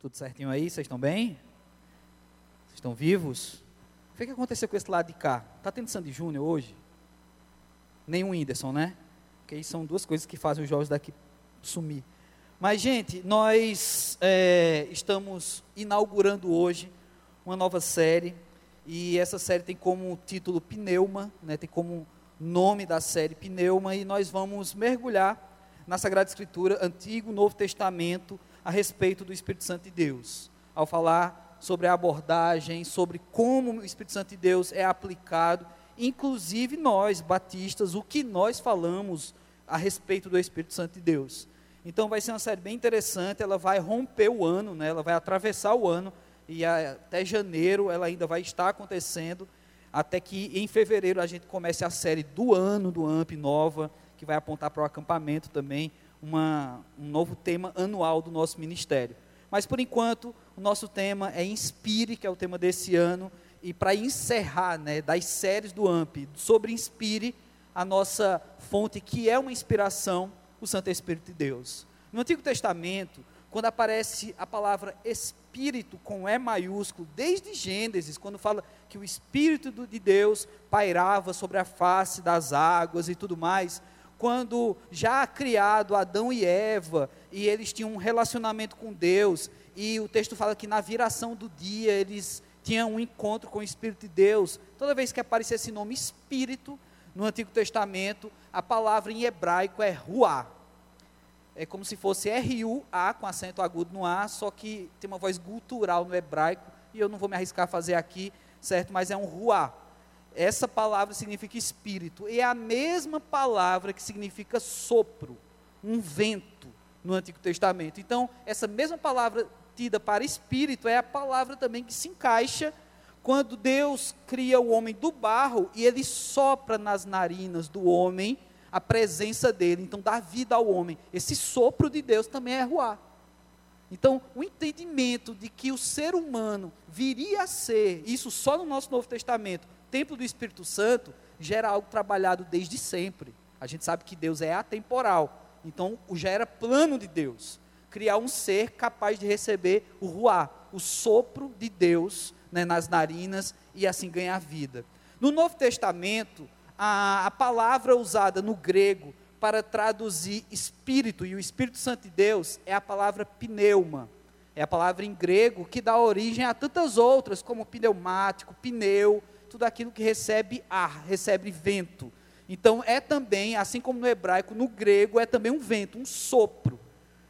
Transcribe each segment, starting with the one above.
Tudo certinho aí? Vocês estão bem? Vocês estão vivos? O que, que aconteceu com esse lado de cá? Tá tendo Sandy Júnior hoje? Nenhum Whindersson, né? Porque aí são duas coisas que fazem os jovens daqui sumir. Mas, gente, nós é, estamos inaugurando hoje uma nova série. E essa série tem como título Pneuma, né? tem como nome da série Pneuma. E nós vamos mergulhar na Sagrada Escritura, Antigo, Novo Testamento, a respeito do Espírito Santo de Deus, ao falar sobre a abordagem, sobre como o Espírito Santo de Deus é aplicado, inclusive nós, batistas, o que nós falamos a respeito do Espírito Santo de Deus. Então vai ser uma série bem interessante, ela vai romper o ano, né? ela vai atravessar o ano, e até janeiro ela ainda vai estar acontecendo, até que em fevereiro a gente comece a série do ano do AMP nova, que vai apontar para o acampamento também, uma, um novo tema anual do nosso ministério. Mas por enquanto, o nosso tema é Inspire, que é o tema desse ano, e para encerrar, né, das séries do AMP, sobre Inspire, a nossa fonte, que é uma inspiração, o Santo Espírito de Deus. No Antigo Testamento, quando aparece a palavra Espírito com E maiúsculo, desde Gênesis, quando fala que o Espírito de Deus pairava sobre a face das águas e tudo mais, quando já criado Adão e Eva, e eles tinham um relacionamento com Deus, e o texto fala que na viração do dia eles tinham um encontro com o Espírito de Deus. Toda vez que aparecia esse nome Espírito no Antigo Testamento, a palavra em hebraico é Ruá. É como se fosse R-U-A com acento agudo no A, só que tem uma voz gutural no hebraico, e eu não vou me arriscar a fazer aqui, certo? Mas é um Ruá. Essa palavra significa espírito. É a mesma palavra que significa sopro, um vento, no Antigo Testamento. Então, essa mesma palavra tida para espírito é a palavra também que se encaixa quando Deus cria o homem do barro e ele sopra nas narinas do homem a presença dele, então dá vida ao homem. Esse sopro de Deus também é ruar. Então, o entendimento de que o ser humano viria a ser, isso só no nosso Novo Testamento, templo do Espírito Santo gera algo trabalhado desde sempre. A gente sabe que Deus é atemporal. Então, já era plano de Deus criar um ser capaz de receber o ruá, o sopro de Deus né, nas narinas e assim ganhar vida. No Novo Testamento, a, a palavra usada no grego para traduzir espírito e o Espírito Santo de Deus é a palavra pneuma. É a palavra em grego que dá origem a tantas outras, como pneumático, pneu, tudo aquilo que recebe ar, recebe vento. Então é também, assim como no hebraico, no grego é também um vento, um sopro.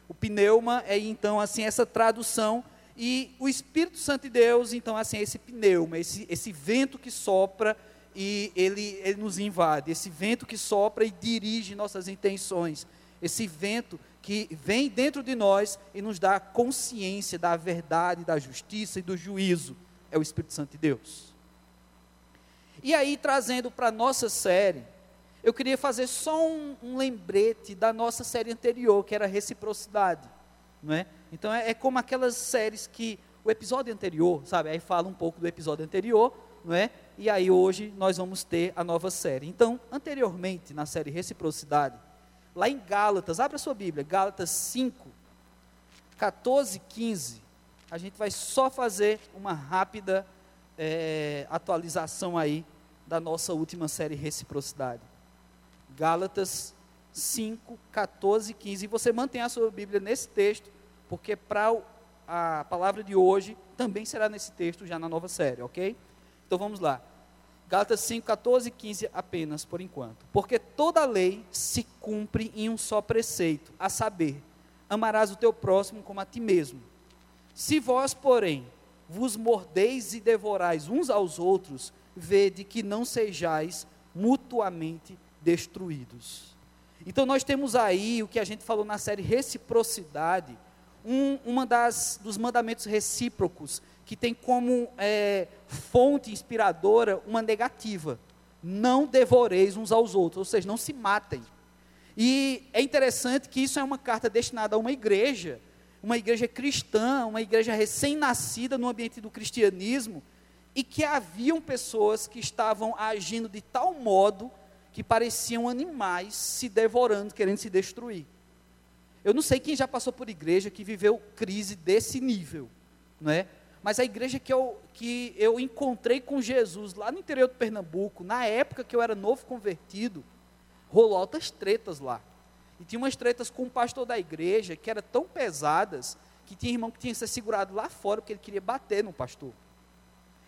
O pneuma é então assim essa tradução e o Espírito Santo de Deus, então assim esse pneuma, esse, esse vento que sopra e ele, ele nos invade, esse vento que sopra e dirige nossas intenções, esse vento que vem dentro de nós e nos dá consciência da verdade, da justiça e do juízo, é o Espírito Santo de Deus. E aí, trazendo para a nossa série, eu queria fazer só um, um, lembrete da nossa série anterior, que era Reciprocidade. Não é? Então, é, é, como aquelas séries que o episódio anterior, sabe? Aí fala um pouco do episódio anterior, não é? E aí hoje nós vamos ter a nova série. Então, anteriormente, na série Reciprocidade, lá em Gálatas, abre a sua Bíblia, Gálatas 5, 14, 15, a gente vai só fazer uma rápida é, atualização aí da nossa última série Reciprocidade. Gálatas 5, 14 e 15. E você mantém a sua Bíblia nesse texto, porque para a palavra de hoje também será nesse texto, já na nova série, ok? Então vamos lá. Gálatas 5, 14 e 15 apenas por enquanto. Porque toda lei se cumpre em um só preceito, a saber, amarás o teu próximo como a ti mesmo. Se vós, porém, vos mordeis e devorais uns aos outros, vede que não sejais mutuamente destruídos. Então nós temos aí o que a gente falou na série reciprocidade, um, uma das dos mandamentos recíprocos que tem como é, fonte inspiradora uma negativa: não devoreis uns aos outros, ou seja, não se matem. E é interessante que isso é uma carta destinada a uma igreja uma igreja cristã, uma igreja recém-nascida no ambiente do cristianismo, e que haviam pessoas que estavam agindo de tal modo que pareciam animais se devorando, querendo se destruir. Eu não sei quem já passou por igreja que viveu crise desse nível, não é? Mas a igreja que eu, que eu encontrei com Jesus lá no interior de Pernambuco, na época que eu era novo convertido, rolou altas tretas lá. E tinha umas tretas com o pastor da igreja que eram tão pesadas que tinha irmão que tinha que ser segurado lá fora porque ele queria bater no pastor.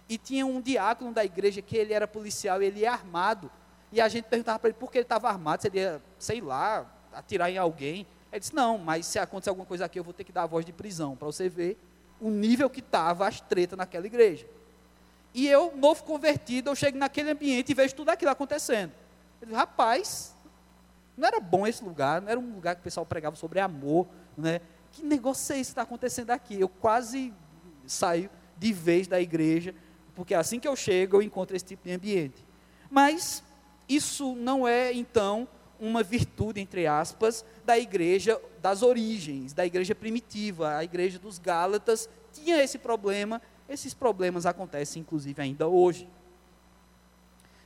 E tinha um diácono da igreja que ele era policial e ele ia armado. E a gente perguntava para ele por que ele estava armado, se ele ia, sei lá, atirar em alguém. Ele disse: Não, mas se acontecer alguma coisa aqui, eu vou ter que dar a voz de prisão, para você ver o nível que estava as tretas naquela igreja. E eu, novo convertido, eu chego naquele ambiente e vejo tudo aquilo acontecendo. Eu digo, rapaz, não era bom esse lugar, não era um lugar que o pessoal pregava sobre amor, né? Que negócio é esse que está acontecendo aqui? Eu quase saio de vez da igreja, porque assim que eu chego, eu encontro esse tipo de ambiente. Mas isso não é, então, uma virtude, entre aspas, da igreja das origens, da igreja primitiva. A igreja dos Gálatas tinha esse problema, esses problemas acontecem, inclusive, ainda hoje.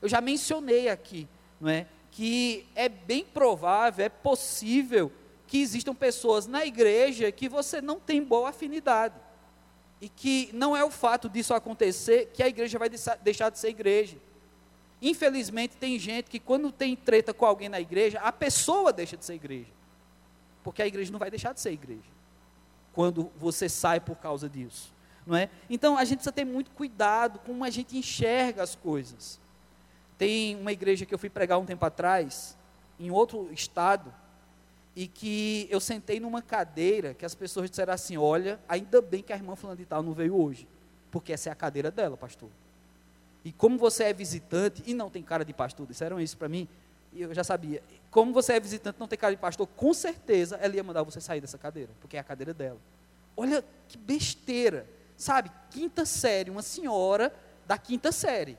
Eu já mencionei aqui, não é? Que é bem provável, é possível que existam pessoas na igreja que você não tem boa afinidade. E que não é o fato disso acontecer que a igreja vai deixar de ser igreja. Infelizmente, tem gente que quando tem treta com alguém na igreja, a pessoa deixa de ser igreja. Porque a igreja não vai deixar de ser igreja. Quando você sai por causa disso. Não é? Então, a gente precisa ter muito cuidado com como a gente enxerga as coisas. Tem uma igreja que eu fui pregar um tempo atrás, em outro estado, e que eu sentei numa cadeira que as pessoas disseram assim: Olha, ainda bem que a irmã Fulano de Tal não veio hoje, porque essa é a cadeira dela, pastor. E como você é visitante e não tem cara de pastor, disseram isso para mim, e eu já sabia. Como você é visitante não tem cara de pastor, com certeza ela ia mandar você sair dessa cadeira, porque é a cadeira dela. Olha que besteira, sabe? Quinta série, uma senhora da quinta série,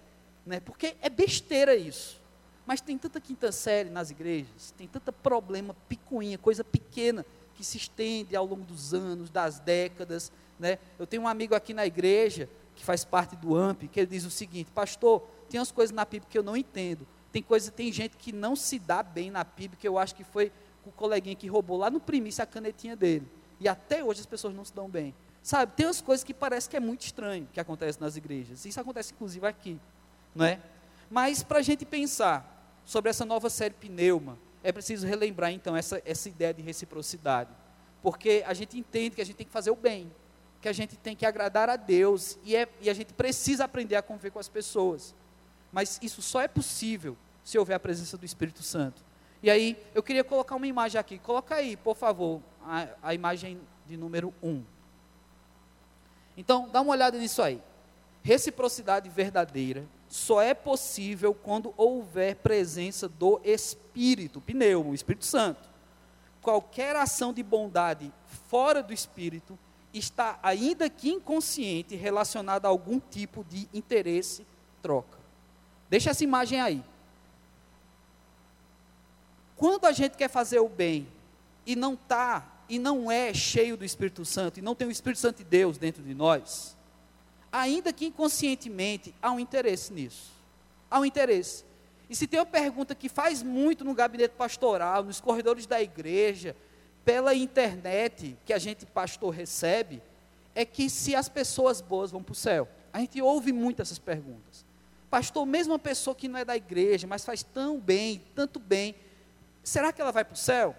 né? Porque é besteira isso. Mas tem tanta quinta série nas igrejas, tem tanta problema picuinha, coisa pequena, que se estende ao longo dos anos, das décadas. Né? Eu tenho um amigo aqui na igreja, que faz parte do AMP, que ele diz o seguinte, pastor, tem umas coisas na PIB que eu não entendo. Tem coisa, tem gente que não se dá bem na PIB, que eu acho que foi o coleguinha que roubou lá no primício a canetinha dele. E até hoje as pessoas não se dão bem. Sabe, tem umas coisas que parece que é muito estranho que acontece nas igrejas. Isso acontece inclusive aqui, não é? Mas para a gente pensar, sobre essa nova série Pneuma, é preciso relembrar então essa, essa ideia de reciprocidade. Porque a gente entende que a gente tem que fazer o bem, que a gente tem que agradar a Deus e, é, e a gente precisa aprender a conviver com as pessoas. Mas isso só é possível se houver a presença do Espírito Santo. E aí, eu queria colocar uma imagem aqui. Coloca aí, por favor, a, a imagem de número 1. Então, dá uma olhada nisso aí. Reciprocidade verdadeira só é possível quando houver presença do Espírito, pneumo, o Espírito Santo. Qualquer ação de bondade fora do Espírito está, ainda que inconsciente, relacionada a algum tipo de interesse, troca. Deixa essa imagem aí. Quando a gente quer fazer o bem e não está e não é cheio do Espírito Santo e não tem o Espírito Santo de Deus dentro de nós, ainda que inconscientemente, há um interesse nisso. Há um interesse. E se tem uma pergunta que faz muito no gabinete pastoral, nos corredores da igreja, pela internet que a gente, pastor, recebe, é que se as pessoas boas vão para o céu. A gente ouve muito essas perguntas. Pastor, mesmo uma pessoa que não é da igreja, mas faz tão bem, tanto bem, será que ela vai para o céu?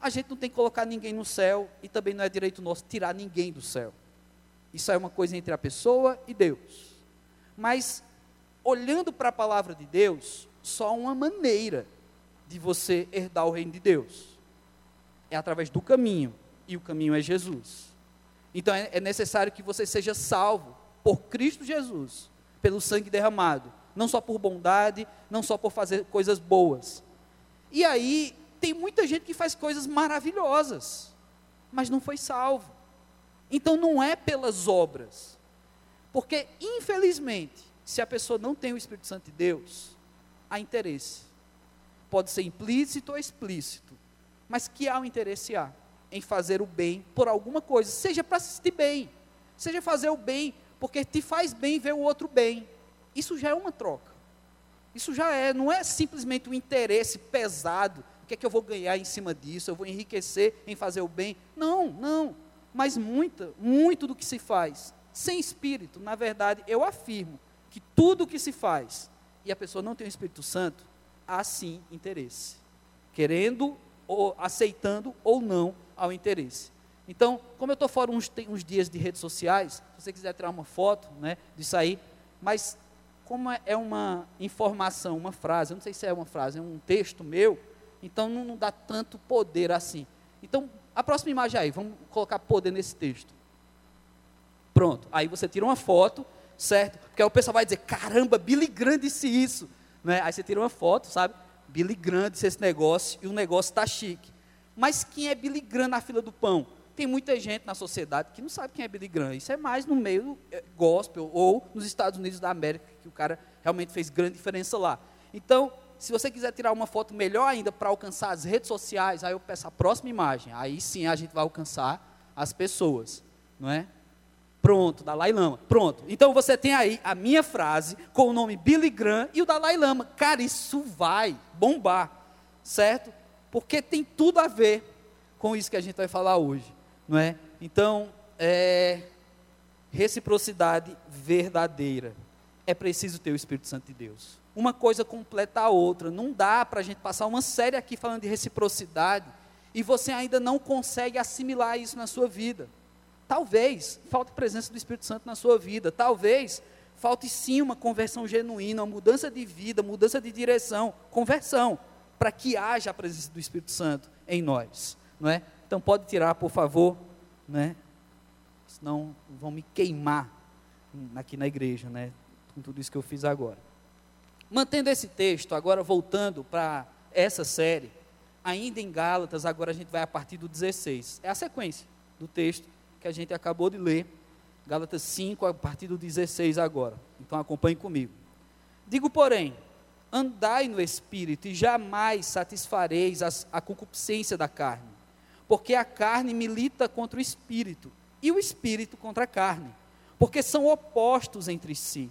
A gente não tem que colocar ninguém no céu e também não é direito nosso tirar ninguém do céu. Isso é uma coisa entre a pessoa e Deus. Mas, olhando para a palavra de Deus, só uma maneira de você herdar o reino de Deus é através do caminho, e o caminho é Jesus. Então é, é necessário que você seja salvo por Cristo Jesus, pelo sangue derramado, não só por bondade, não só por fazer coisas boas. E aí, tem muita gente que faz coisas maravilhosas, mas não foi salvo. Então não é pelas obras. Porque, infelizmente, se a pessoa não tem o Espírito Santo de Deus, há interesse. Pode ser implícito ou explícito. Mas que há um interesse há em fazer o bem por alguma coisa, seja para se sentir bem, seja fazer o bem porque te faz bem ver o outro bem. Isso já é uma troca. Isso já é, não é simplesmente um interesse pesado que é que eu vou ganhar em cima disso? Eu vou enriquecer em fazer o bem? Não, não. Mas muita, muito do que se faz sem espírito, na verdade, eu afirmo que tudo o que se faz e a pessoa não tem o Espírito Santo, há sim interesse. Querendo ou aceitando ou não ao interesse. Então, como eu estou fora uns, uns, dias de redes sociais, se você quiser tirar uma foto né, disso aí, mas como é, é uma informação, uma frase, eu não sei se é uma frase, é um texto meu, então não, não dá tanto poder assim. Então, a próxima imagem aí, vamos colocar poder nesse texto. Pronto, aí você tira uma foto, certo? Porque aí o pessoal vai dizer, caramba, Billy Graham disse isso. Né? Aí você tira uma foto, sabe? Billy Graham disse esse negócio e o negócio está chique. Mas quem é Billy Graham na fila do pão? Tem muita gente na sociedade que não sabe quem é Billy Graham. Isso é mais no meio é, gospel ou nos Estados Unidos da América, que o cara realmente fez grande diferença lá. Então, se você quiser tirar uma foto melhor ainda para alcançar as redes sociais, aí eu peço a próxima imagem. Aí sim a gente vai alcançar as pessoas, não é? Pronto, Dalai Lama. Pronto. Então você tem aí a minha frase com o nome Billy Graham e o Dalai Lama. Cara, isso vai bombar, certo? Porque tem tudo a ver com isso que a gente vai falar hoje, não é? Então, é, reciprocidade verdadeira. É preciso ter o Espírito Santo de Deus. Uma coisa completa a outra. Não dá para a gente passar uma série aqui falando de reciprocidade e você ainda não consegue assimilar isso na sua vida. Talvez falte presença do Espírito Santo na sua vida. Talvez falte sim uma conversão genuína, uma mudança de vida, mudança de direção, conversão, para que haja a presença do Espírito Santo em nós, não é? Então pode tirar, por favor, né? Senão vão me queimar aqui na igreja, né? Com tudo isso que eu fiz agora. Mantendo esse texto, agora voltando para essa série, ainda em Gálatas, agora a gente vai a partir do 16. É a sequência do texto que a gente acabou de ler, Gálatas 5, a partir do 16 agora. Então acompanhe comigo. Digo, porém, andai no espírito e jamais satisfareis as, a concupiscência da carne, porque a carne milita contra o espírito e o espírito contra a carne, porque são opostos entre si,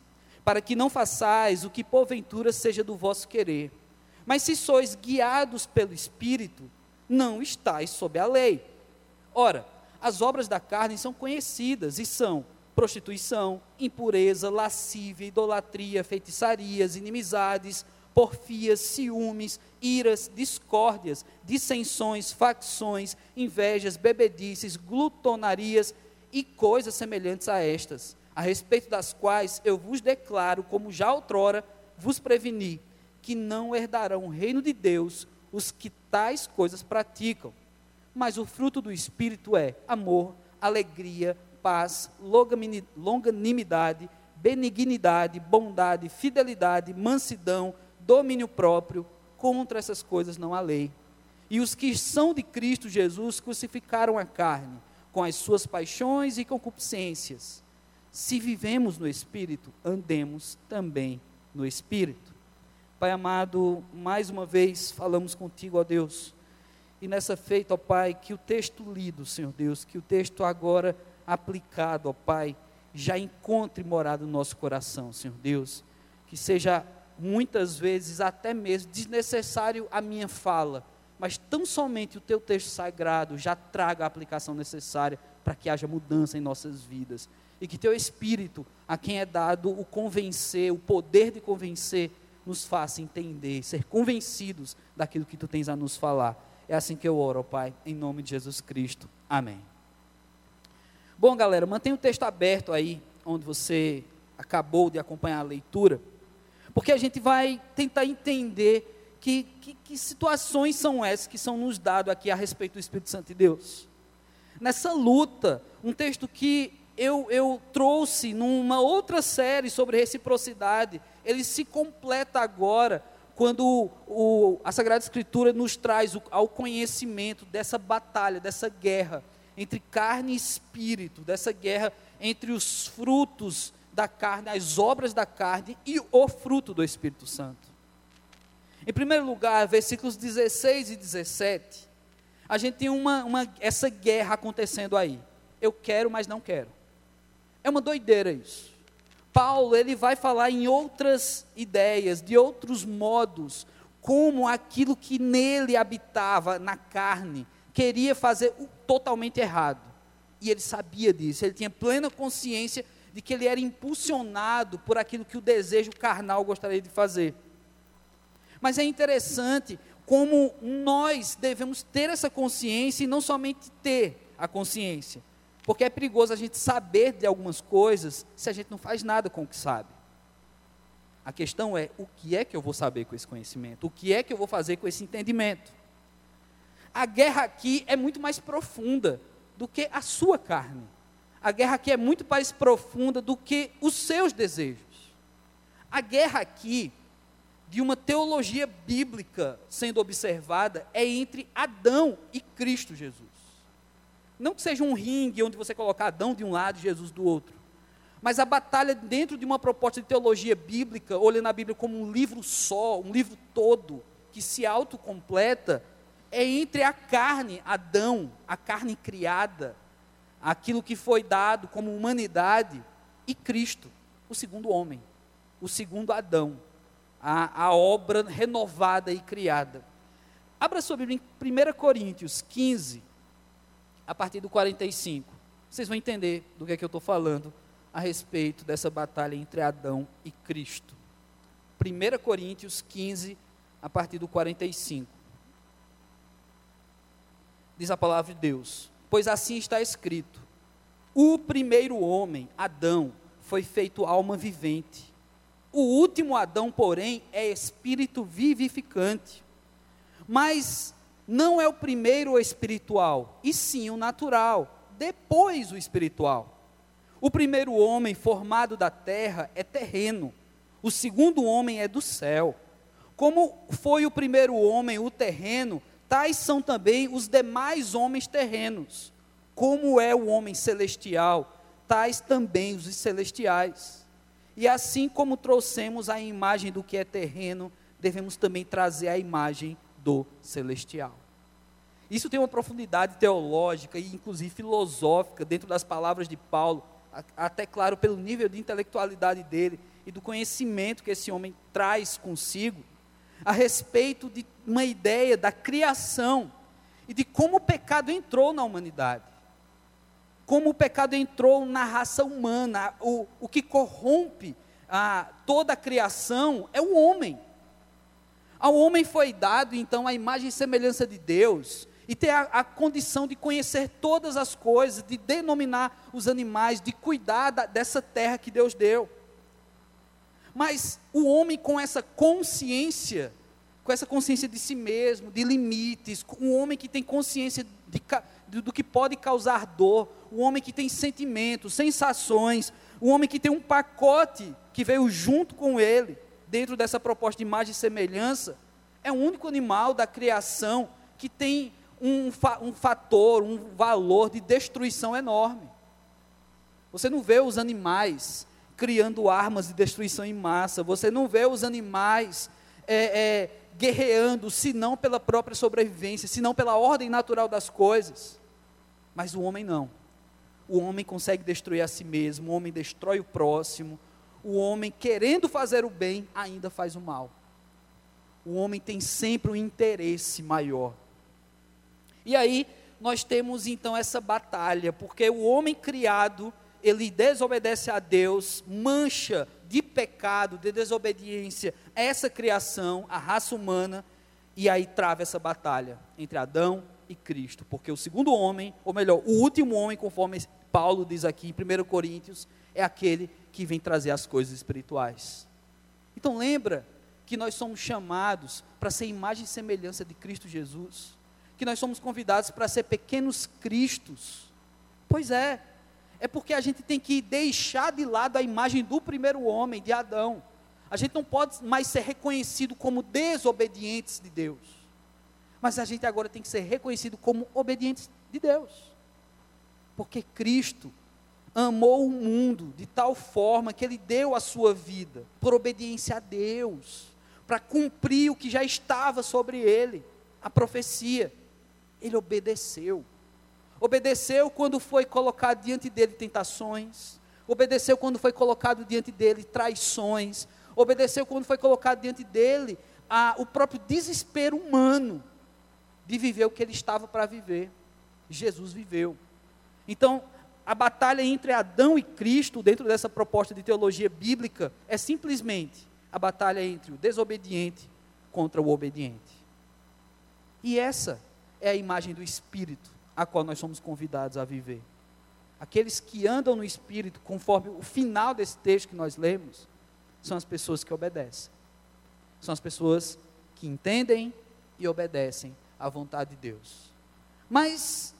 para que não façais o que porventura seja do vosso querer. Mas se sois guiados pelo espírito, não estáis sob a lei. Ora, as obras da carne são conhecidas e são prostituição, impureza, lascívia, idolatria, feitiçarias, inimizades, porfias, ciúmes, iras, discórdias, dissensões, facções, invejas, bebedices, glutonarias e coisas semelhantes a estas, a respeito das quais eu vos declaro, como já outrora vos preveni, que não herdarão o reino de Deus os que tais coisas praticam mas o fruto do Espírito é amor, alegria, paz, longanimidade, benignidade, bondade, fidelidade, mansidão, domínio próprio. Contra essas coisas não há lei. E os que são de Cristo Jesus crucificaram a carne, com as suas paixões e concupiscências. Se vivemos no Espírito, andemos também no Espírito. Pai amado, mais uma vez falamos contigo, ó Deus e nessa feita, ó Pai, que o texto lido, Senhor Deus, que o texto agora aplicado, ó Pai, já encontre morado no nosso coração, Senhor Deus. Que seja muitas vezes até mesmo desnecessário a minha fala, mas tão somente o teu texto sagrado já traga a aplicação necessária para que haja mudança em nossas vidas. E que teu Espírito, a quem é dado o convencer, o poder de convencer, nos faça entender, ser convencidos daquilo que tu tens a nos falar é assim que eu oro, Pai, em nome de Jesus Cristo. Amém. Bom, galera, mantenha o texto aberto aí, onde você acabou de acompanhar a leitura, porque a gente vai tentar entender que, que, que situações são essas que são nos dadas aqui a respeito do Espírito Santo de Deus. Nessa luta, um texto que eu, eu trouxe numa outra série sobre reciprocidade, ele se completa agora quando o, a Sagrada Escritura nos traz o, ao conhecimento dessa batalha, dessa guerra entre carne e espírito, dessa guerra entre os frutos da carne, as obras da carne e o fruto do Espírito Santo. Em primeiro lugar, versículos 16 e 17, a gente tem uma, uma, essa guerra acontecendo aí. Eu quero, mas não quero. É uma doideira isso. Paulo ele vai falar em outras ideias, de outros modos, como aquilo que nele habitava, na carne, queria fazer o totalmente errado. E ele sabia disso, ele tinha plena consciência de que ele era impulsionado por aquilo que o desejo carnal gostaria de fazer. Mas é interessante como nós devemos ter essa consciência e não somente ter a consciência. Porque é perigoso a gente saber de algumas coisas se a gente não faz nada com o que sabe. A questão é: o que é que eu vou saber com esse conhecimento? O que é que eu vou fazer com esse entendimento? A guerra aqui é muito mais profunda do que a sua carne. A guerra aqui é muito mais profunda do que os seus desejos. A guerra aqui, de uma teologia bíblica sendo observada, é entre Adão e Cristo Jesus. Não que seja um ringue onde você colocar Adão de um lado e Jesus do outro. Mas a batalha dentro de uma proposta de teologia bíblica, olhando a Bíblia como um livro só, um livro todo, que se autocompleta, é entre a carne, Adão, a carne criada, aquilo que foi dado como humanidade, e Cristo, o segundo homem, o segundo Adão, a, a obra renovada e criada. Abra sua Bíblia em 1 Coríntios 15, a partir do 45. Vocês vão entender do que é que eu estou falando a respeito dessa batalha entre Adão e Cristo. 1 Coríntios 15, a partir do 45. Diz a palavra de Deus: Pois assim está escrito: O primeiro homem, Adão, foi feito alma vivente. O último Adão, porém, é espírito vivificante. Mas não é o primeiro o espiritual, e sim o natural, depois o espiritual. O primeiro homem formado da terra é terreno, o segundo homem é do céu. Como foi o primeiro homem o terreno, tais são também os demais homens terrenos. Como é o homem celestial, tais também os celestiais. E assim como trouxemos a imagem do que é terreno, devemos também trazer a imagem do celestial. Isso tem uma profundidade teológica e inclusive filosófica dentro das palavras de Paulo até claro pelo nível de intelectualidade dele e do conhecimento que esse homem traz consigo, a respeito de uma ideia da criação e de como o pecado entrou na humanidade. Como o pecado entrou na raça humana, o, o que corrompe a, toda a criação é o homem. Ao homem foi dado, então, a imagem e semelhança de Deus, e ter a, a, condição de conhecer todas as coisas, de denominar os animais, de cuidar da, dessa terra que Deus deu. Mas o homem com essa consciência, com essa consciência de si mesmo, de limites, um homem que tem consciência de, de, do que pode causar dor, o homem que tem sentimentos, sensações, o homem que tem um pacote que veio junto com ele, dentro dessa proposta de imagem e semelhança, é o único animal da criação que tem um, um fator, um valor de destruição enorme. Você não vê os animais criando armas de destruição em massa, você não vê os animais é, é, guerreando, senão pela própria sobrevivência, senão pela ordem natural das coisas. Mas o homem não. O homem consegue destruir a si mesmo, o homem destrói o próximo, o homem, querendo fazer o bem, ainda faz o mal. O homem tem sempre um interesse maior. E aí nós temos então essa batalha, porque o homem criado, ele desobedece a Deus, mancha de pecado, de desobediência essa criação, a raça humana, e aí trava essa batalha entre Adão e Cristo, porque o segundo homem, ou melhor, o último homem, conforme Paulo diz aqui em 1 Coríntios, é aquele que vem trazer as coisas espirituais. Então lembra que nós somos chamados para ser imagem e semelhança de Cristo Jesus que nós somos convidados para ser pequenos cristos. Pois é, é porque a gente tem que deixar de lado a imagem do primeiro homem, de Adão. A gente não pode mais ser reconhecido como desobedientes de Deus. Mas a gente agora tem que ser reconhecido como obedientes de Deus. Porque Cristo amou o mundo de tal forma que ele deu a sua vida por obediência a Deus, para cumprir o que já estava sobre ele, a profecia. Ele obedeceu. Obedeceu quando foi colocado diante dele tentações. Obedeceu quando foi colocado diante dele traições. Obedeceu quando foi colocado diante dele a, o próprio desespero humano de viver o que ele estava para viver. Jesus viveu. Então, a batalha entre Adão e Cristo, dentro dessa proposta de teologia bíblica, é simplesmente a batalha entre o desobediente contra o obediente. E essa é a imagem do Espírito a qual nós somos convidados a viver. Aqueles que andam no Espírito, conforme o final desse texto que nós lemos, são as pessoas que obedecem. São as pessoas que entendem e obedecem à vontade de Deus. Mas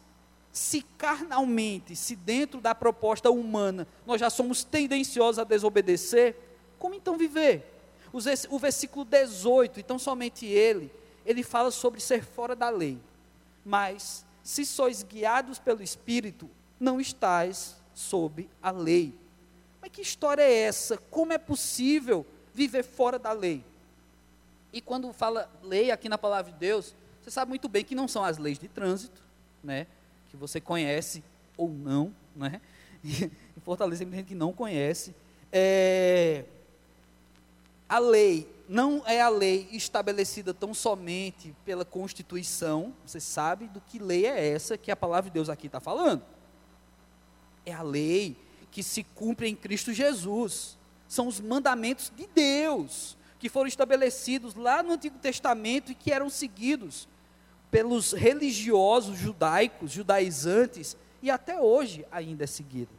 se carnalmente, se dentro da proposta humana, nós já somos tendenciosos a desobedecer, como então viver? O versículo 18, então somente ele, ele fala sobre ser fora da lei. Mas, se sois guiados pelo Espírito, não estáis sob a lei. Mas que história é essa? Como é possível viver fora da lei? E quando fala lei aqui na palavra de Deus, você sabe muito bem que não são as leis de trânsito, né? Que você conhece ou não, né? em Fortaleza tem gente que não conhece. É, a lei não é a lei estabelecida tão somente pela Constituição, você sabe do que lei é essa que a palavra de Deus aqui está falando. É a lei que se cumpre em Cristo Jesus. São os mandamentos de Deus, que foram estabelecidos lá no Antigo Testamento e que eram seguidos pelos religiosos judaicos, judaizantes, e até hoje ainda é seguido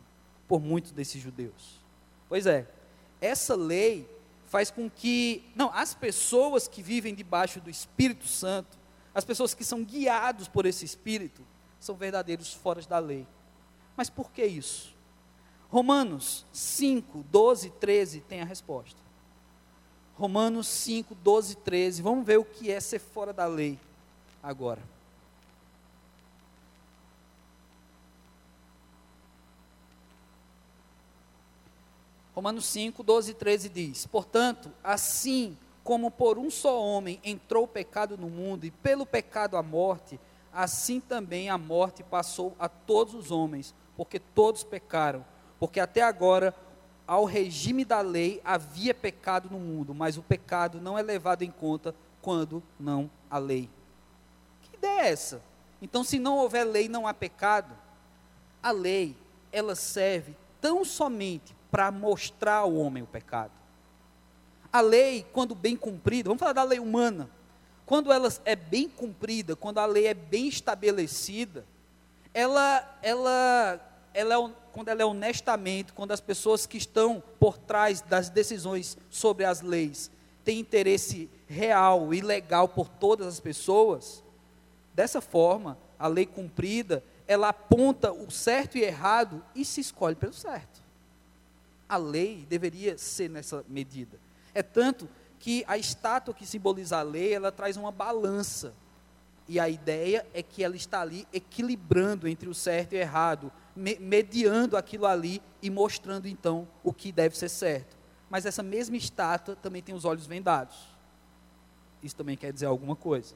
por muitos desses judeus. Pois é, essa lei faz com que, não, as pessoas que vivem debaixo do Espírito Santo, as pessoas que são guiados por esse Espírito, são verdadeiros fora da lei. Mas por que isso? Romanos 5, 12, 13 tem a resposta. Romanos 5, 12, 13. Vamos ver o que é ser fora da lei agora. Romanos 5, 12 e 13 diz: Portanto, assim como por um só homem entrou o pecado no mundo, e pelo pecado a morte, assim também a morte passou a todos os homens, porque todos pecaram. Porque até agora, ao regime da lei, havia pecado no mundo, mas o pecado não é levado em conta quando não há lei. Ideia é essa? Então, se não houver lei, não há pecado. A lei, ela serve tão somente para mostrar ao homem o pecado. A lei, quando bem cumprida, vamos falar da lei humana, quando ela é bem cumprida, quando a lei é bem estabelecida, ela, ela, ela é, quando ela é honestamente, quando as pessoas que estão por trás das decisões sobre as leis têm interesse real e legal por todas as pessoas, dessa forma, a lei cumprida, ela aponta o certo e errado e se escolhe pelo certo a lei deveria ser nessa medida. É tanto que a estátua que simboliza a lei, ela traz uma balança. E a ideia é que ela está ali equilibrando entre o certo e o errado, me mediando aquilo ali e mostrando então o que deve ser certo. Mas essa mesma estátua também tem os olhos vendados. Isso também quer dizer alguma coisa.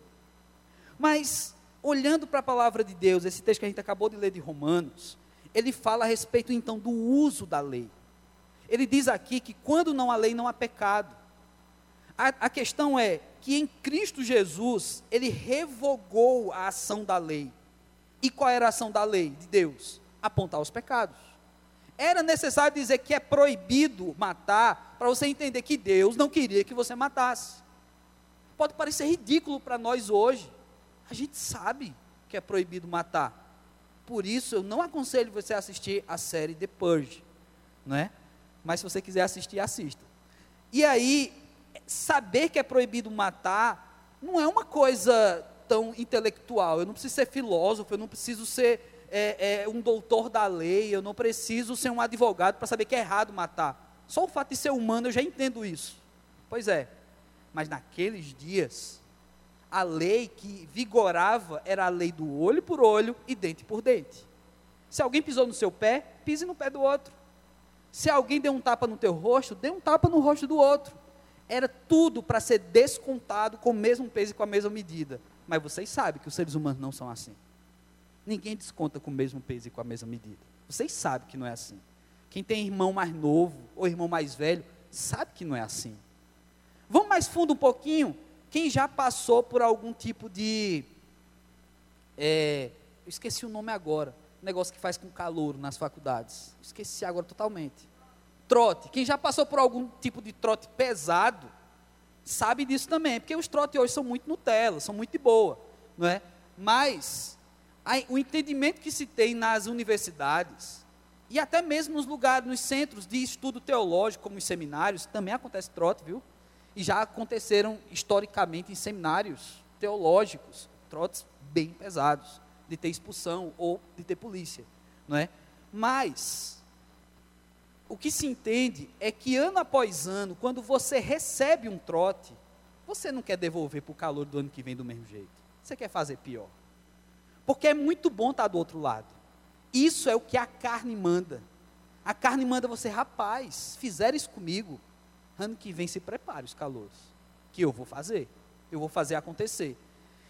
Mas, olhando para a palavra de Deus, esse texto que a gente acabou de ler de Romanos, ele fala a respeito então do uso da lei. Ele diz aqui que quando não há lei, não há pecado. A, a questão é que em Cristo Jesus, ele revogou a ação da lei. E qual era a ação da lei de Deus? Apontar os pecados. Era necessário dizer que é proibido matar, para você entender que Deus não queria que você matasse. Pode parecer ridículo para nós hoje. A gente sabe que é proibido matar. Por isso, eu não aconselho você a assistir a série The Purge, não é? mas se você quiser assistir, assista. E aí, saber que é proibido matar não é uma coisa tão intelectual. Eu não preciso ser filósofo, eu não preciso ser é, é, um doutor da lei, eu não preciso ser um advogado para saber que é errado matar. Só o fato de ser humano eu já entendo isso. Pois é, mas naqueles dias, a lei que vigorava era a lei do olho por olho e dente por dente. Se alguém pisou no seu pé, pise no pé do outro. Se alguém deu um tapa no teu rosto, dê um tapa no rosto do outro. Era tudo para ser descontado com o mesmo peso e com a mesma medida. Mas vocês sabem que os seres humanos não são assim. Ninguém desconta com o mesmo peso e com a mesma medida. Vocês sabem que não é assim. Quem tem irmão mais novo ou irmão mais velho, sabe que não é assim. Vamos mais fundo um pouquinho. Quem já passou por algum tipo de. É, eu esqueci o nome agora. negócio que faz com calor nas faculdades. Esqueci agora totalmente. Trote. Quem já passou por algum tipo de trote pesado, sabe disso também. Porque os trotes hoje são muito Nutella, são muito de boa. Não é? Mas o entendimento que se tem nas universidades e até mesmo nos lugares, nos centros de estudo teológico, como os seminários, também acontece trote, viu? E já aconteceram historicamente em seminários teológicos, trotes bem pesados, de ter expulsão ou de ter polícia, não é? Mas o que se entende é que ano após ano, quando você recebe um trote, você não quer devolver para o calor do ano que vem do mesmo jeito. Você quer fazer pior. Porque é muito bom estar do outro lado. Isso é o que a carne manda. A carne manda você, rapaz, fizer isso comigo, ano que vem se prepare os calores, que eu vou fazer, eu vou fazer acontecer.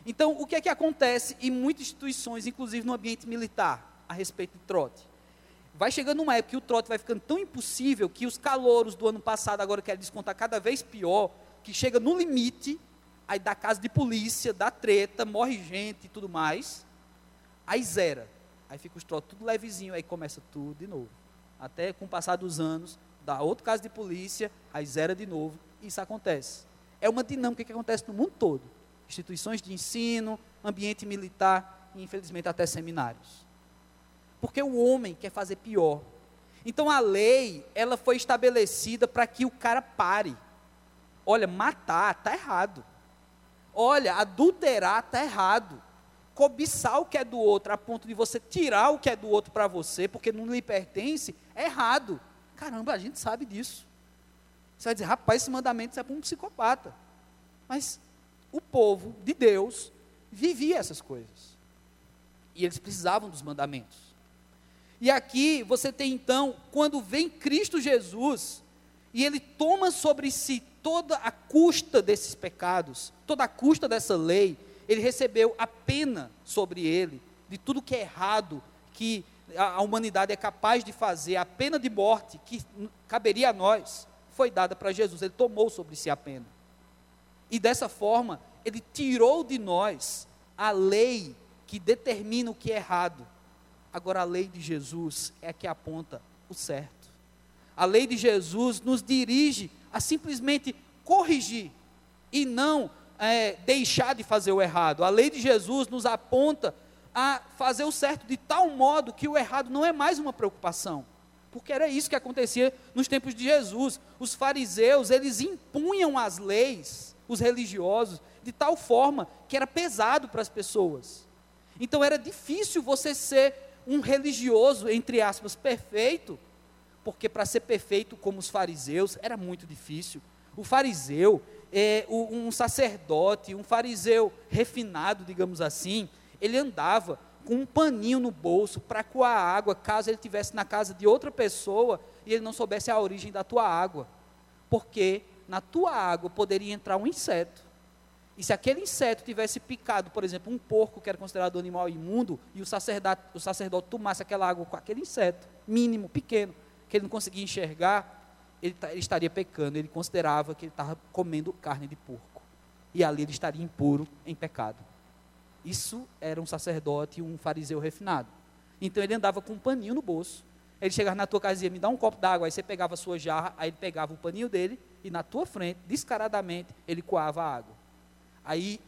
Então, o que é que acontece em muitas instituições, inclusive no ambiente militar, a respeito de trote? Vai chegando uma época que o trote vai ficando tão impossível que os calouros do ano passado agora querem descontar cada vez pior, que chega no limite, aí dá casa de polícia, dá treta, morre gente e tudo mais, aí zera. Aí fica os trotes tudo levezinho, aí começa tudo de novo. Até com o passar dos anos, dá outro caso de polícia, aí zera de novo, e isso acontece. É uma dinâmica que acontece no mundo todo. Instituições de ensino, ambiente militar e infelizmente até seminários. Porque o homem quer fazer pior. Então a lei, ela foi estabelecida para que o cara pare. Olha, matar está errado. Olha, adulterar está errado. Cobiçar o que é do outro a ponto de você tirar o que é do outro para você, porque não lhe pertence, é errado. Caramba, a gente sabe disso. Você vai dizer, rapaz, esse mandamento é para um psicopata. Mas o povo de Deus vivia essas coisas. E eles precisavam dos mandamentos. E aqui você tem então, quando vem Cristo Jesus, e ele toma sobre si toda a custa desses pecados, toda a custa dessa lei, ele recebeu a pena sobre ele, de tudo que é errado, que a humanidade é capaz de fazer, a pena de morte que caberia a nós, foi dada para Jesus, ele tomou sobre si a pena. E dessa forma, ele tirou de nós a lei que determina o que é errado. Agora, a lei de Jesus é a que aponta o certo. A lei de Jesus nos dirige a simplesmente corrigir e não é, deixar de fazer o errado. A lei de Jesus nos aponta a fazer o certo de tal modo que o errado não é mais uma preocupação. Porque era isso que acontecia nos tempos de Jesus. Os fariseus, eles impunham as leis, os religiosos, de tal forma que era pesado para as pessoas. Então era difícil você ser um religioso, entre aspas, perfeito, porque para ser perfeito como os fariseus era muito difícil. O fariseu, é, um sacerdote, um fariseu refinado, digamos assim, ele andava com um paninho no bolso para coar água, caso ele estivesse na casa de outra pessoa e ele não soubesse a origem da tua água. Porque na tua água poderia entrar um inseto. E se aquele inseto tivesse picado, por exemplo, um porco que era considerado um animal imundo, e o sacerdote, o sacerdote tomasse aquela água com aquele inseto, mínimo, pequeno, que ele não conseguia enxergar, ele, ele estaria pecando. Ele considerava que ele estava comendo carne de porco. E ali ele estaria impuro em pecado. Isso era um sacerdote, um fariseu refinado. Então ele andava com um paninho no bolso. Ele chegava na tua casa e dizia, me dá um copo d'água. Aí você pegava a sua jarra, aí ele pegava o paninho dele e na tua frente, descaradamente, ele coava a água. Aí,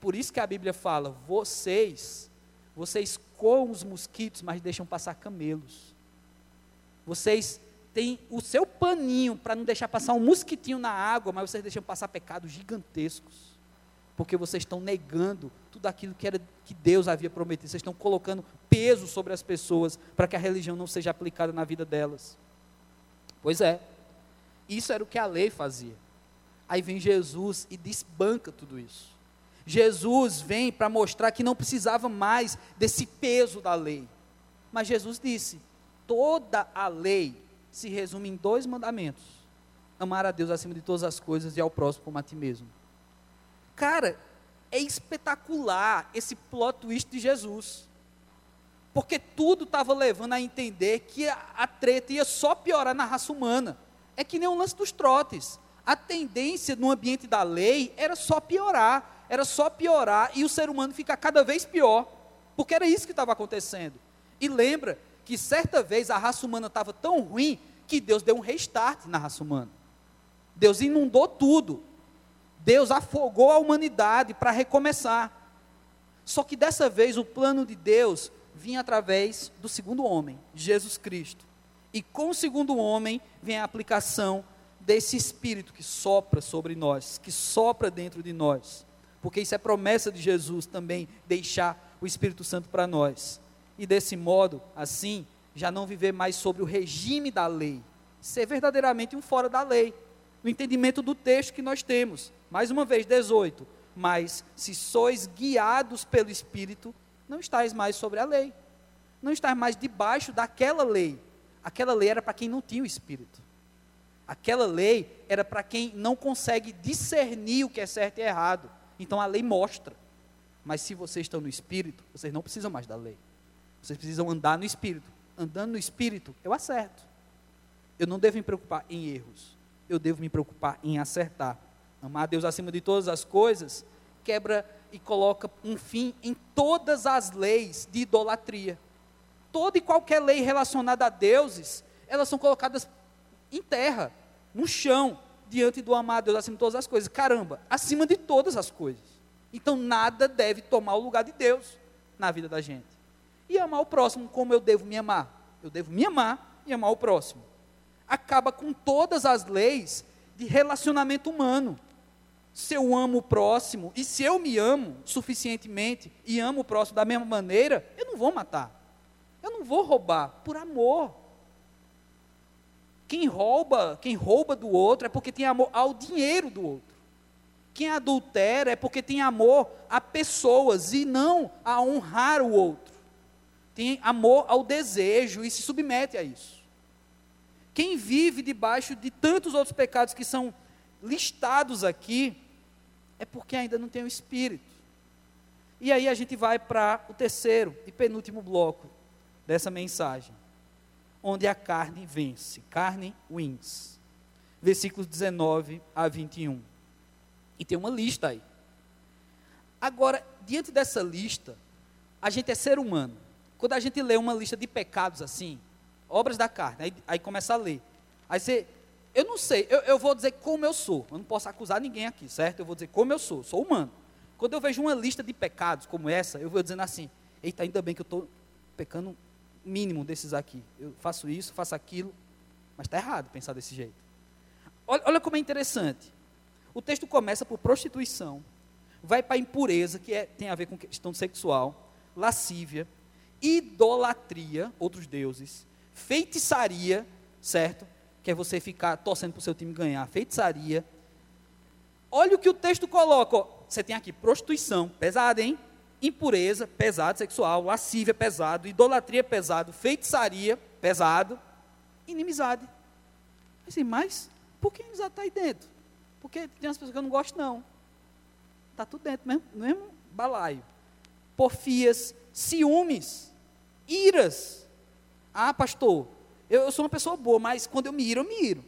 por isso que a Bíblia fala, vocês, vocês coam os mosquitos, mas deixam passar camelos. Vocês têm o seu paninho para não deixar passar um mosquitinho na água, mas vocês deixam passar pecados gigantescos porque vocês estão negando tudo aquilo que, era, que Deus havia prometido. Vocês estão colocando peso sobre as pessoas para que a religião não seja aplicada na vida delas. Pois é, isso era o que a lei fazia. Aí vem Jesus e desbanca tudo isso. Jesus vem para mostrar que não precisava mais desse peso da lei. Mas Jesus disse: toda a lei se resume em dois mandamentos: amar a Deus acima de todas as coisas e ao próximo como a ti mesmo. Cara, é espetacular esse plot twist de Jesus. Porque tudo estava levando a entender que a, a, treta ia só piorar na raça humana. É que nem o lance dos trotes. a tendência no ambiente da lei era só piorar, era só piorar e o ser humano ficar cada vez pior, porque era isso que estava acontecendo. E lembra que certa vez a raça humana estava tão ruim que Deus deu um restart na raça humana. Deus inundou tudo. Deus afogou a humanidade para recomeçar. Só que dessa vez o plano de Deus vinha através do segundo homem, Jesus Cristo. E com o segundo homem vem a aplicação desse Espírito que sopra sobre nós, que sopra dentro de nós. Porque isso é promessa de Jesus também, deixar o Espírito Santo para nós. E desse modo, assim, já não viver mais sobre o regime da lei, ser verdadeiramente um fora da lei, no entendimento do texto que nós temos. Mais uma vez, 18. Mas se sois guiados pelo Espírito, não estáis mais sobre a lei. Não estáis mais debaixo daquela lei. Aquela lei era para quem não tinha o Espírito. Aquela lei era para quem não consegue discernir o que é certo e errado. Então a lei mostra. Mas se vocês estão no Espírito, vocês não precisam mais da lei. Vocês precisam andar no Espírito. Andando no Espírito, eu acerto. Eu não devo me preocupar em erros. Eu devo me preocupar em acertar. Amar a Deus acima de todas as coisas quebra e coloca um fim em todas as leis de idolatria. Toda e qualquer lei relacionada a deuses, elas são colocadas em terra, no chão, diante do amar a Deus acima de todas as coisas. Caramba, acima de todas as coisas. Então nada deve tomar o lugar de Deus na vida da gente. E amar o próximo como eu devo me amar? Eu devo me amar e amar o próximo. Acaba com todas as leis de relacionamento humano. Se eu amo o próximo e se eu me amo suficientemente e amo o próximo da mesma maneira, eu não vou matar. Eu não vou roubar por amor. Quem rouba, quem rouba do outro é porque tem amor ao dinheiro do outro. Quem adultera é porque tem amor a pessoas e não a honrar o outro. Tem amor ao desejo e se submete a isso. Quem vive debaixo de tantos outros pecados que são listados aqui, é porque ainda não tem o Espírito. E aí a gente vai para o terceiro e penúltimo bloco dessa mensagem onde a carne vence. Carne wins. Versículos 19 a 21. E tem uma lista aí. Agora, diante dessa lista, a gente é ser humano. Quando a gente lê uma lista de pecados assim, obras da carne, aí, aí começa a ler. Aí você, eu não sei, eu, eu, vou dizer como eu sou. Eu não posso acusar ninguém aqui, certo? Eu vou dizer como eu sou, sou humano. Quando eu vejo uma lista de pecados como essa, eu vou dizendo assim: eita, ainda bem que eu estou pecando mínimo desses aqui. Eu faço isso, faço aquilo, mas está errado pensar desse jeito. Olha, olha, como é interessante. O texto começa por prostituição, vai para impureza, que é, tem a ver com questão sexual, lascívia, idolatria, outros deuses, feitiçaria, certo? Que é você ficar torcendo para o seu time ganhar, feitiçaria. Olha o que o texto coloca. Você tem aqui prostituição, pesada, hein? impureza, pesado, sexual, lascívia, pesado, idolatria, pesado, feitiçaria, pesado, inimizade. Assim, mas por que inimizade está aí dentro? Porque tem umas pessoas que eu não gosto, não. Está tudo dentro, mesmo, mesmo balaio. Porfias, ciúmes, iras. Ah, pastor, eu, eu, sou uma pessoa boa, mas quando eu me iro, eu me iro.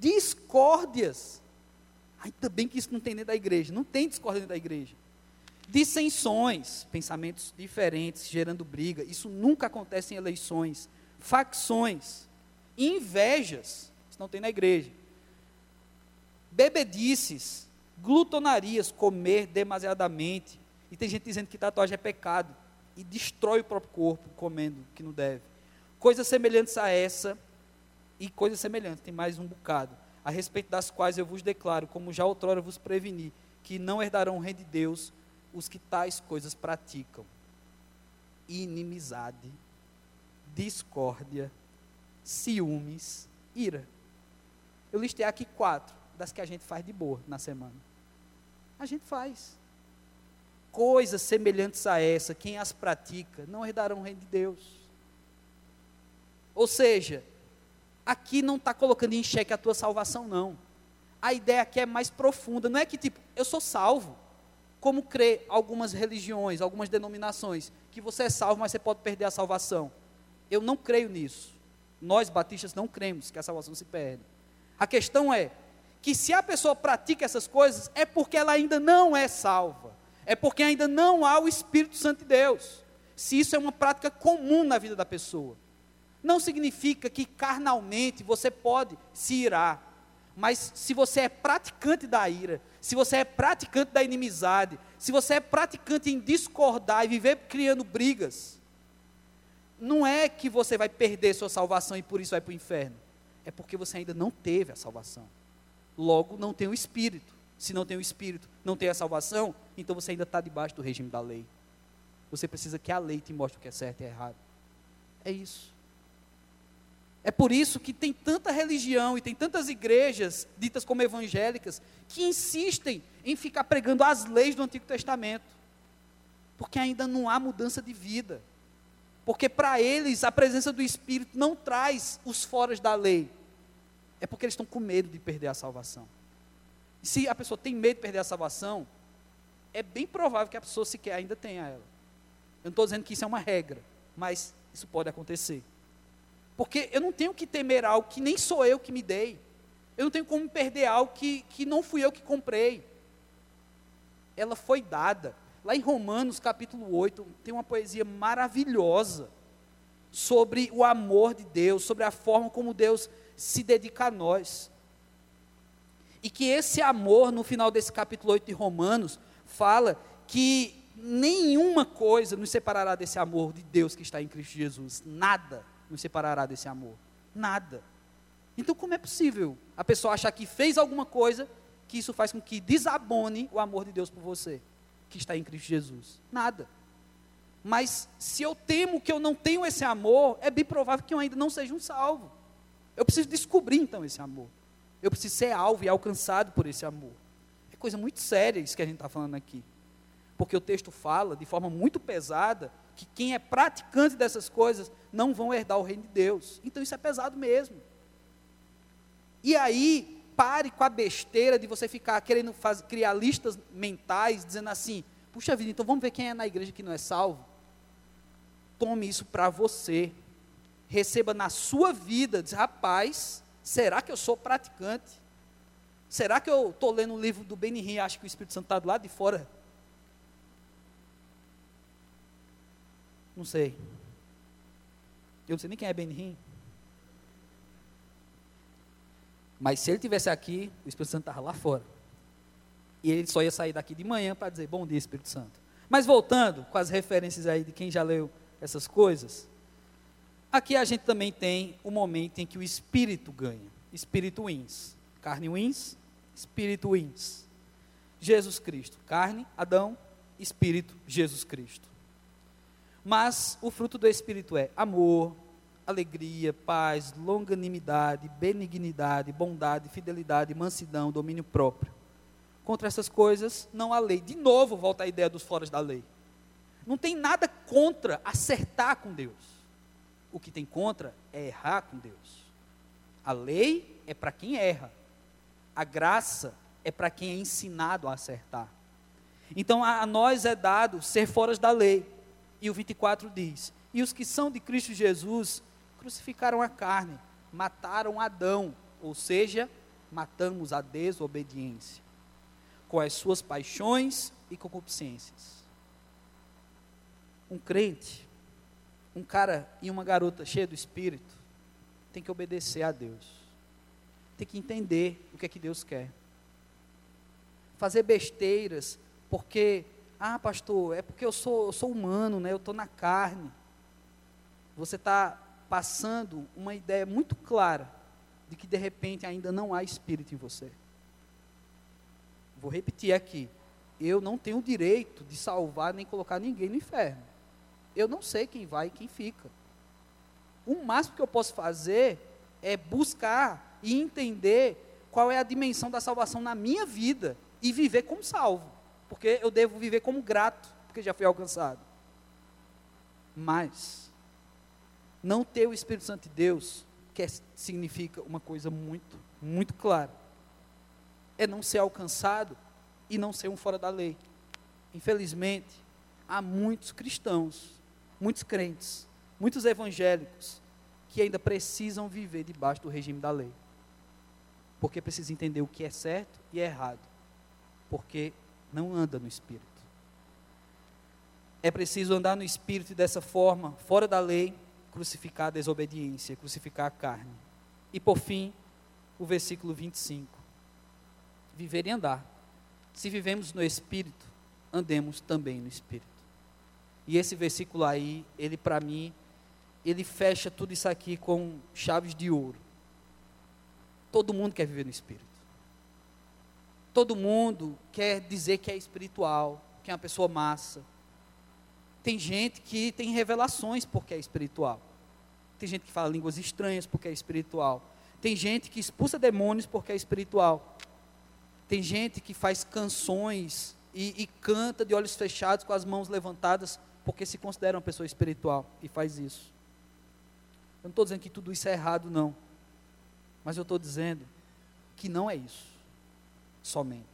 Discórdias. Ainda bem que isso não tem dentro da igreja. Não tem discórdia dentro da igreja dissensões, pensamentos diferentes, gerando briga. Isso nunca acontece em eleições. Facções, invejas, isso não tem na igreja. Bebedices, glutonarias, comer demasiadamente. E tem gente dizendo que tatuagem é pecado e destrói o próprio corpo comendo que não deve. Coisas semelhantes a essa e coisas semelhantes, tem mais um bocado, a respeito das quais eu vos declaro, como já outrora vos preveni, que não herdarão o reino de Deus os que tais coisas praticam: inimizade, discórdia, ciúmes, ira. Eu listei aqui quatro das que a gente faz de boa na semana. A gente faz. Coisas semelhantes a essa, quem as pratica, não herdarão o reino de Deus. Ou seja, aqui não está colocando em xeque a tua salvação, não. A ideia aqui é mais profunda. Não é que tipo, eu sou salvo como crê algumas religiões, algumas denominações, que você é salvo, mas você pode perder a salvação. Eu não creio nisso. Nós batistas não cremos que a salvação se perde. A questão é que se a pessoa pratica essas coisas, é porque ela ainda não é salva. É porque ainda não há o Espírito Santo de Deus. Se isso é uma prática comum na vida da pessoa. Não significa que carnalmente você pode se irar. Mas se você é praticante da ira, se você é praticante da inimizade, se você é praticante em discordar e viver criando brigas, não é que você vai perder sua salvação e por isso vai para o inferno. É porque você ainda não teve a salvação. Logo, não tem o Espírito. Se não tem o Espírito, não tem a salvação, então você ainda está debaixo do regime da lei. Você precisa que a lei te mostre o que é certo e errado. É isso. É por isso que tem tanta religião e tem tantas igrejas, ditas como evangélicas, que insistem em ficar pregando as leis do Antigo Testamento. Porque ainda não há mudança de vida. Porque para eles a presença do Espírito não traz os foras da lei. É porque eles estão com medo de perder a salvação. E se a pessoa tem medo de perder a salvação, é bem provável que a pessoa sequer ainda tenha ela. Eu não estou dizendo que isso é uma regra, mas isso pode acontecer. Porque eu não tenho que temer algo que nem sou eu que me dei. Eu não tenho como perder algo que, que não fui eu que comprei. Ela foi dada. Lá em Romanos capítulo 8, tem uma poesia maravilhosa sobre o amor de Deus, sobre a forma como Deus se dedica a nós. E que esse amor, no final desse capítulo 8 de Romanos, fala que nenhuma coisa nos separará desse amor de Deus que está em Cristo Jesus. Nada nos separará desse amor. Nada. Então, como é possível a pessoa achar que fez alguma coisa que isso faz com que desabone o amor de Deus por você, que está em Cristo Jesus? Nada. Mas se eu temo que eu não tenho esse amor, é bem provável que eu ainda não seja um salvo. Eu preciso descobrir então esse amor. Eu preciso ser alvo e alcançado por esse amor. É coisa muito séria isso que a gente está falando aqui. Porque o texto fala de forma muito pesada que quem é praticante dessas coisas não vão herdar o reino de Deus. Então isso é pesado mesmo. E aí, pare com a besteira de você ficar querendo fazer, criar listas mentais, dizendo assim: puxa vida, então vamos ver quem é na igreja que não é salvo. Tome isso para você. Receba na sua vida, diz, rapaz, será que eu sou praticante? Será que eu estou lendo o livro do Benihim e acho que o Espírito Santo está do lado de fora Não sei. Eu não sei nem quem é Benihim. Mas se ele tivesse aqui, o Espírito Santo estava lá fora. E ele só ia sair daqui de manhã para dizer bom dia, Espírito Santo. Mas voltando com as referências aí de quem já leu essas coisas, aqui a gente também tem o momento em que o Espírito ganha. Espírito wins. Carne wins, Espírito wins. Jesus Cristo. Carne, Adão, Espírito, Jesus Cristo. Mas o fruto do Espírito é amor, alegria, paz, longanimidade, benignidade, bondade, fidelidade, mansidão, domínio próprio. Contra essas coisas não há lei. De novo, volta a ideia dos foras da lei. Não tem nada contra acertar com Deus. O que tem contra é errar com Deus. A lei é para quem erra. A graça é para quem é ensinado a acertar. Então a nós é dado ser foras da lei. E o 24 diz: E os que são de Cristo Jesus crucificaram a carne, mataram Adão, ou seja, matamos a desobediência, com as suas paixões e concupiscências. Um crente, um cara e uma garota cheia do Espírito, tem que obedecer a Deus, tem que entender o que é que Deus quer. Fazer besteiras, porque ah, pastor, é porque eu sou, eu sou humano, né? eu estou na carne. Você está passando uma ideia muito clara de que de repente ainda não há espírito em você. Vou repetir aqui. Eu não tenho o direito de salvar nem colocar ninguém no inferno. Eu não sei quem vai e quem fica. O máximo que eu posso fazer é buscar e entender qual é a dimensão da salvação na minha vida e viver como salvo porque eu devo viver como grato, porque já fui alcançado. Mas, não ter o Espírito Santo de Deus, que é, significa uma coisa muito, muito clara, é não ser alcançado e não ser um fora da lei. Infelizmente, há muitos cristãos, muitos crentes, muitos evangélicos, que ainda precisam viver debaixo do regime da lei. porque precisa entender o que é certo e é errado, porque não anda no espírito. É preciso andar no espírito dessa forma, fora da lei, crucificar a desobediência, crucificar a carne. E por fim, o versículo 25. Viver e andar. Se vivemos no espírito, andemos também no espírito. E esse versículo aí, ele para mim, ele fecha tudo isso aqui com chaves de ouro. Todo mundo quer viver no espírito. Todo mundo quer dizer que é espiritual, que é uma pessoa massa. Tem gente que tem revelações porque é espiritual. Tem gente que fala línguas estranhas porque é espiritual. Tem gente que expulsa demônios porque é espiritual. Tem gente que faz canções e, e canta de olhos fechados com as mãos levantadas porque se considera uma pessoa espiritual e faz isso. Eu não estou dizendo que tudo isso é errado, não. Mas eu estou dizendo que não é isso, somente.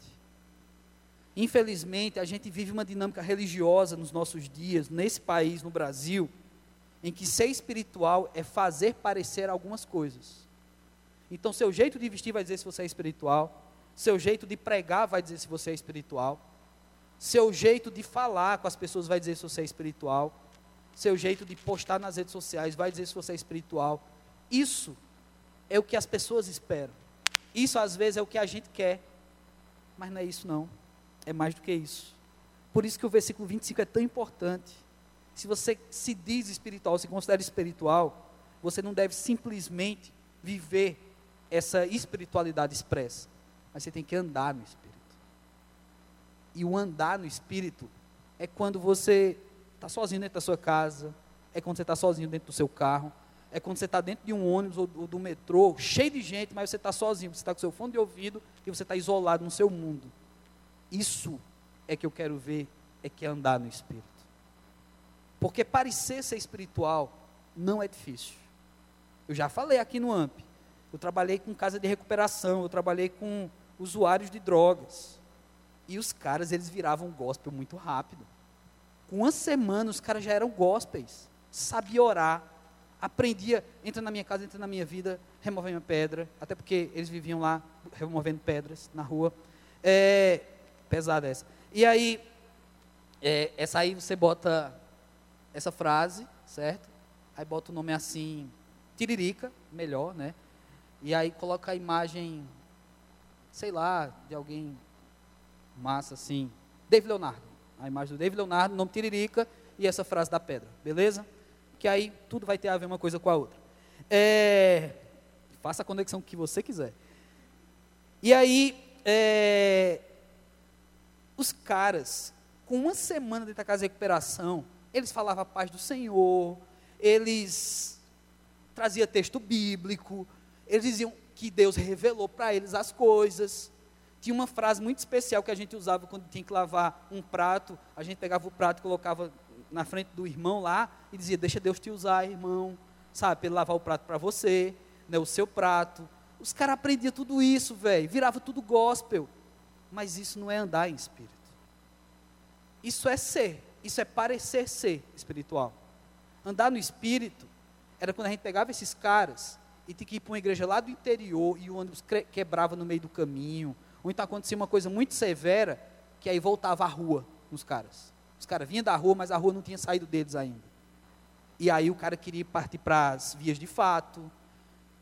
Infelizmente, a gente vive uma dinâmica religiosa nos nossos dias, nesse país, no Brasil, em que ser espiritual é fazer parecer algumas coisas. Então, seu jeito de vestir vai dizer se você é espiritual, seu jeito de pregar vai dizer se você é espiritual, seu jeito de falar com as pessoas vai dizer se você é espiritual. Seu jeito de postar nas redes sociais vai dizer se você é espiritual. Isso é o que as pessoas esperam. Isso às vezes é o que a gente quer. Mas não é isso não. É mais do que isso. Por isso que o versículo 25 é tão importante. Se você se diz espiritual, se considera espiritual, você não deve simplesmente viver essa espiritualidade expressa, mas você tem que andar no espírito. E o andar no espírito é quando você está sozinho dentro da sua casa, é quando você está sozinho dentro do seu carro, é quando você está dentro de um ônibus ou, ou do metrô, cheio de gente, mas você está sozinho, você está com seu fone de ouvido e você está isolado no seu mundo. Isso é que eu quero ver, é que é andar no espírito. Porque parecer ser espiritual não é difícil. Eu já falei aqui no AMP. Eu trabalhei com casa de recuperação, eu trabalhei com usuários de drogas. E os caras, eles viravam gospel muito rápido. Com uma semana, os caras já eram gospels. Sabia orar. Aprendia, entra na minha casa, entra na minha vida, remove minha pedra. Até porque eles viviam lá removendo pedras na rua. É, pesada essa. E aí, é, essa aí você bota essa frase, certo? Aí bota o nome assim, Tiririca, melhor, né? E aí coloca a imagem, sei lá, de alguém massa assim. David Leonardo. A imagem do David Leonardo, nome Tiririca e essa frase da pedra. Beleza? Que aí tudo vai ter a ver uma coisa com a outra. É, faça a conexão que você quiser. E aí, é, os caras, com uma semana dentro da casa de recuperação, eles falavam a paz do Senhor, eles traziam texto bíblico, eles diziam que Deus revelou para eles as coisas. Tinha uma frase muito especial que a gente usava quando tinha que lavar um prato. A gente pegava o prato e colocava na frente do irmão lá e dizia: Deixa Deus te usar, irmão. Sabe, para ele lavar o prato para você, né, o seu prato. Os caras aprendiam tudo isso, velho. Virava tudo gospel. Mas isso não é andar em espírito. Isso é ser. Isso é parecer ser espiritual. Andar no espírito era quando a gente pegava esses caras e tinha que ir para uma igreja lá do interior e o ônibus quebrava no meio do caminho ou então acontecia uma coisa muito severa, que aí voltava à rua nos caras. Os caras vinham da rua, mas a rua não tinha saído deles ainda. E aí o cara queria partir para as vias de fato.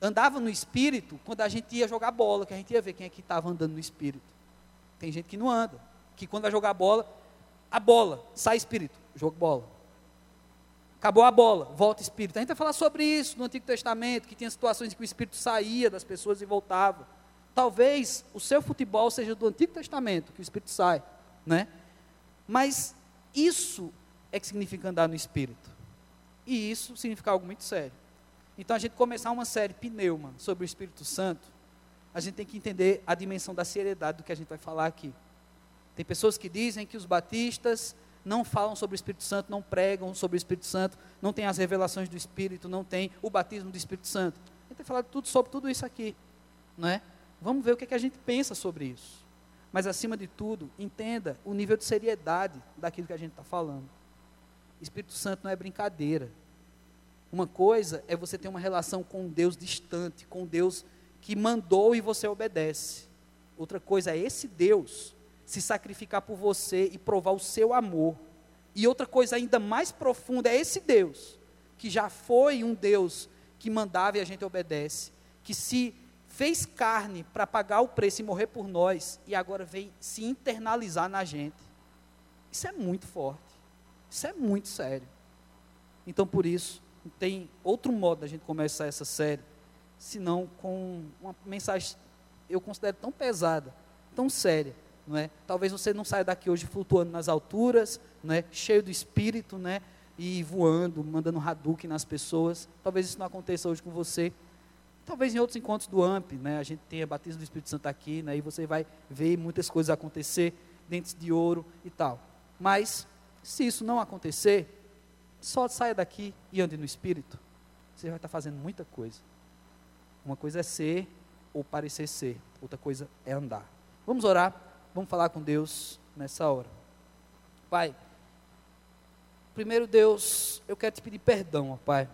Andava no espírito quando a gente ia jogar bola, que a gente ia ver quem é que estava andando no espírito. Tem gente que não anda, que quando vai jogar bola, a bola, sai espírito, jogo bola. Acabou a bola, volta espírito. A gente vai falar sobre isso no Antigo Testamento, que tinha situações em que o espírito saía das pessoas e voltava. Talvez o seu futebol seja do Antigo Testamento, que o Espírito sai, né? Mas isso é que significa andar no Espírito. E isso significa algo muito sério. Então, a gente começar uma série pneuma sobre o Espírito Santo, a gente tem que entender a dimensão da seriedade do que a gente vai falar aqui. Tem pessoas que dizem que os batistas não falam sobre o Espírito Santo, não pregam sobre o Espírito Santo, não tem as revelações do Espírito, não tem o batismo do Espírito Santo. A gente tem falado tudo sobre tudo isso aqui, não é? Vamos ver o que, é que a gente pensa sobre isso. Mas, acima de tudo, entenda o nível de seriedade daquilo que a gente está falando. Espírito Santo não é brincadeira. Uma coisa é você ter uma relação com um Deus distante, com um Deus que mandou e você obedece. Outra coisa é esse Deus se sacrificar por você e provar o seu amor. E outra coisa ainda mais profunda é esse Deus, que já foi um Deus que mandava e a gente obedece, que se fez carne para pagar o preço e morrer por nós, e agora vem se internalizar na gente. Isso é muito forte. Isso é muito sério. Então, por isso, não tem outro modo da gente começar essa série, senão com uma mensagem, eu considero tão pesada, tão séria, não é? Talvez você não saia daqui hoje flutuando nas alturas, não é? Cheio do espírito, né? E voando, mandando Hadouken nas pessoas. Talvez isso não aconteça hoje com você. Talvez em outros encontros do AMP, né? A gente tenha batismo do Espírito Santo aqui, né? E você vai ver muitas coisas acontecer, dentes de ouro e tal. Mas se isso não acontecer, só saia daqui e ande no Espírito. Você vai estar fazendo muita coisa. Uma coisa é ser ou parecer ser, outra coisa é andar. Vamos orar, vamos falar com Deus nessa hora. Pai, primeiro Deus, eu quero te pedir perdão, ó Pai,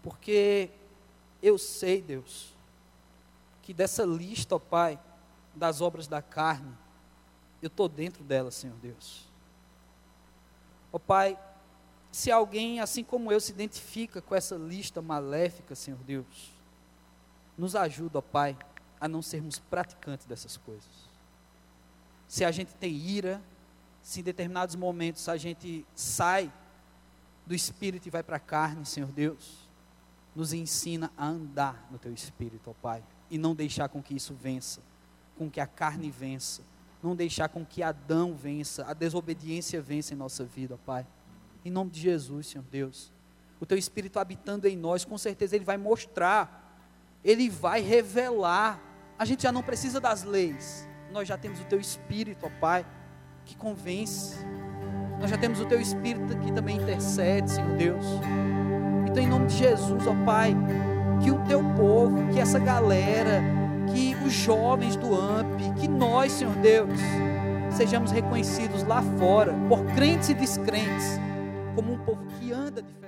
porque eu sei, Deus, que dessa lista, ó Pai, das obras da carne, eu estou dentro dela, Senhor Deus. Ó Pai, se alguém, assim como eu, se identifica com essa lista maléfica, Senhor Deus, nos ajuda, ó Pai, a não sermos praticantes dessas coisas. Se a gente tem ira, se em determinados momentos a gente sai do espírito e vai para a carne, Senhor Deus, nos ensina a andar no teu espírito, ó Pai, e não deixar com que isso vença, com que a carne vença, não deixar com que Adão vença, a desobediência vença em nossa vida, ó Pai. Em nome de Jesus, Senhor Deus. O teu espírito habitando em nós, com certeza ele vai mostrar, ele vai revelar. A gente já não precisa das leis, nós já temos o teu espírito, ó Pai que convence. Nós já temos o teu Espírito que também intercede, Senhor Deus. Então, em nome de Jesus, ó Pai, que o teu povo, que essa galera, que os jovens do AMP, que nós, Senhor Deus, sejamos reconhecidos lá fora, por crentes e descrentes, como um povo que anda diferente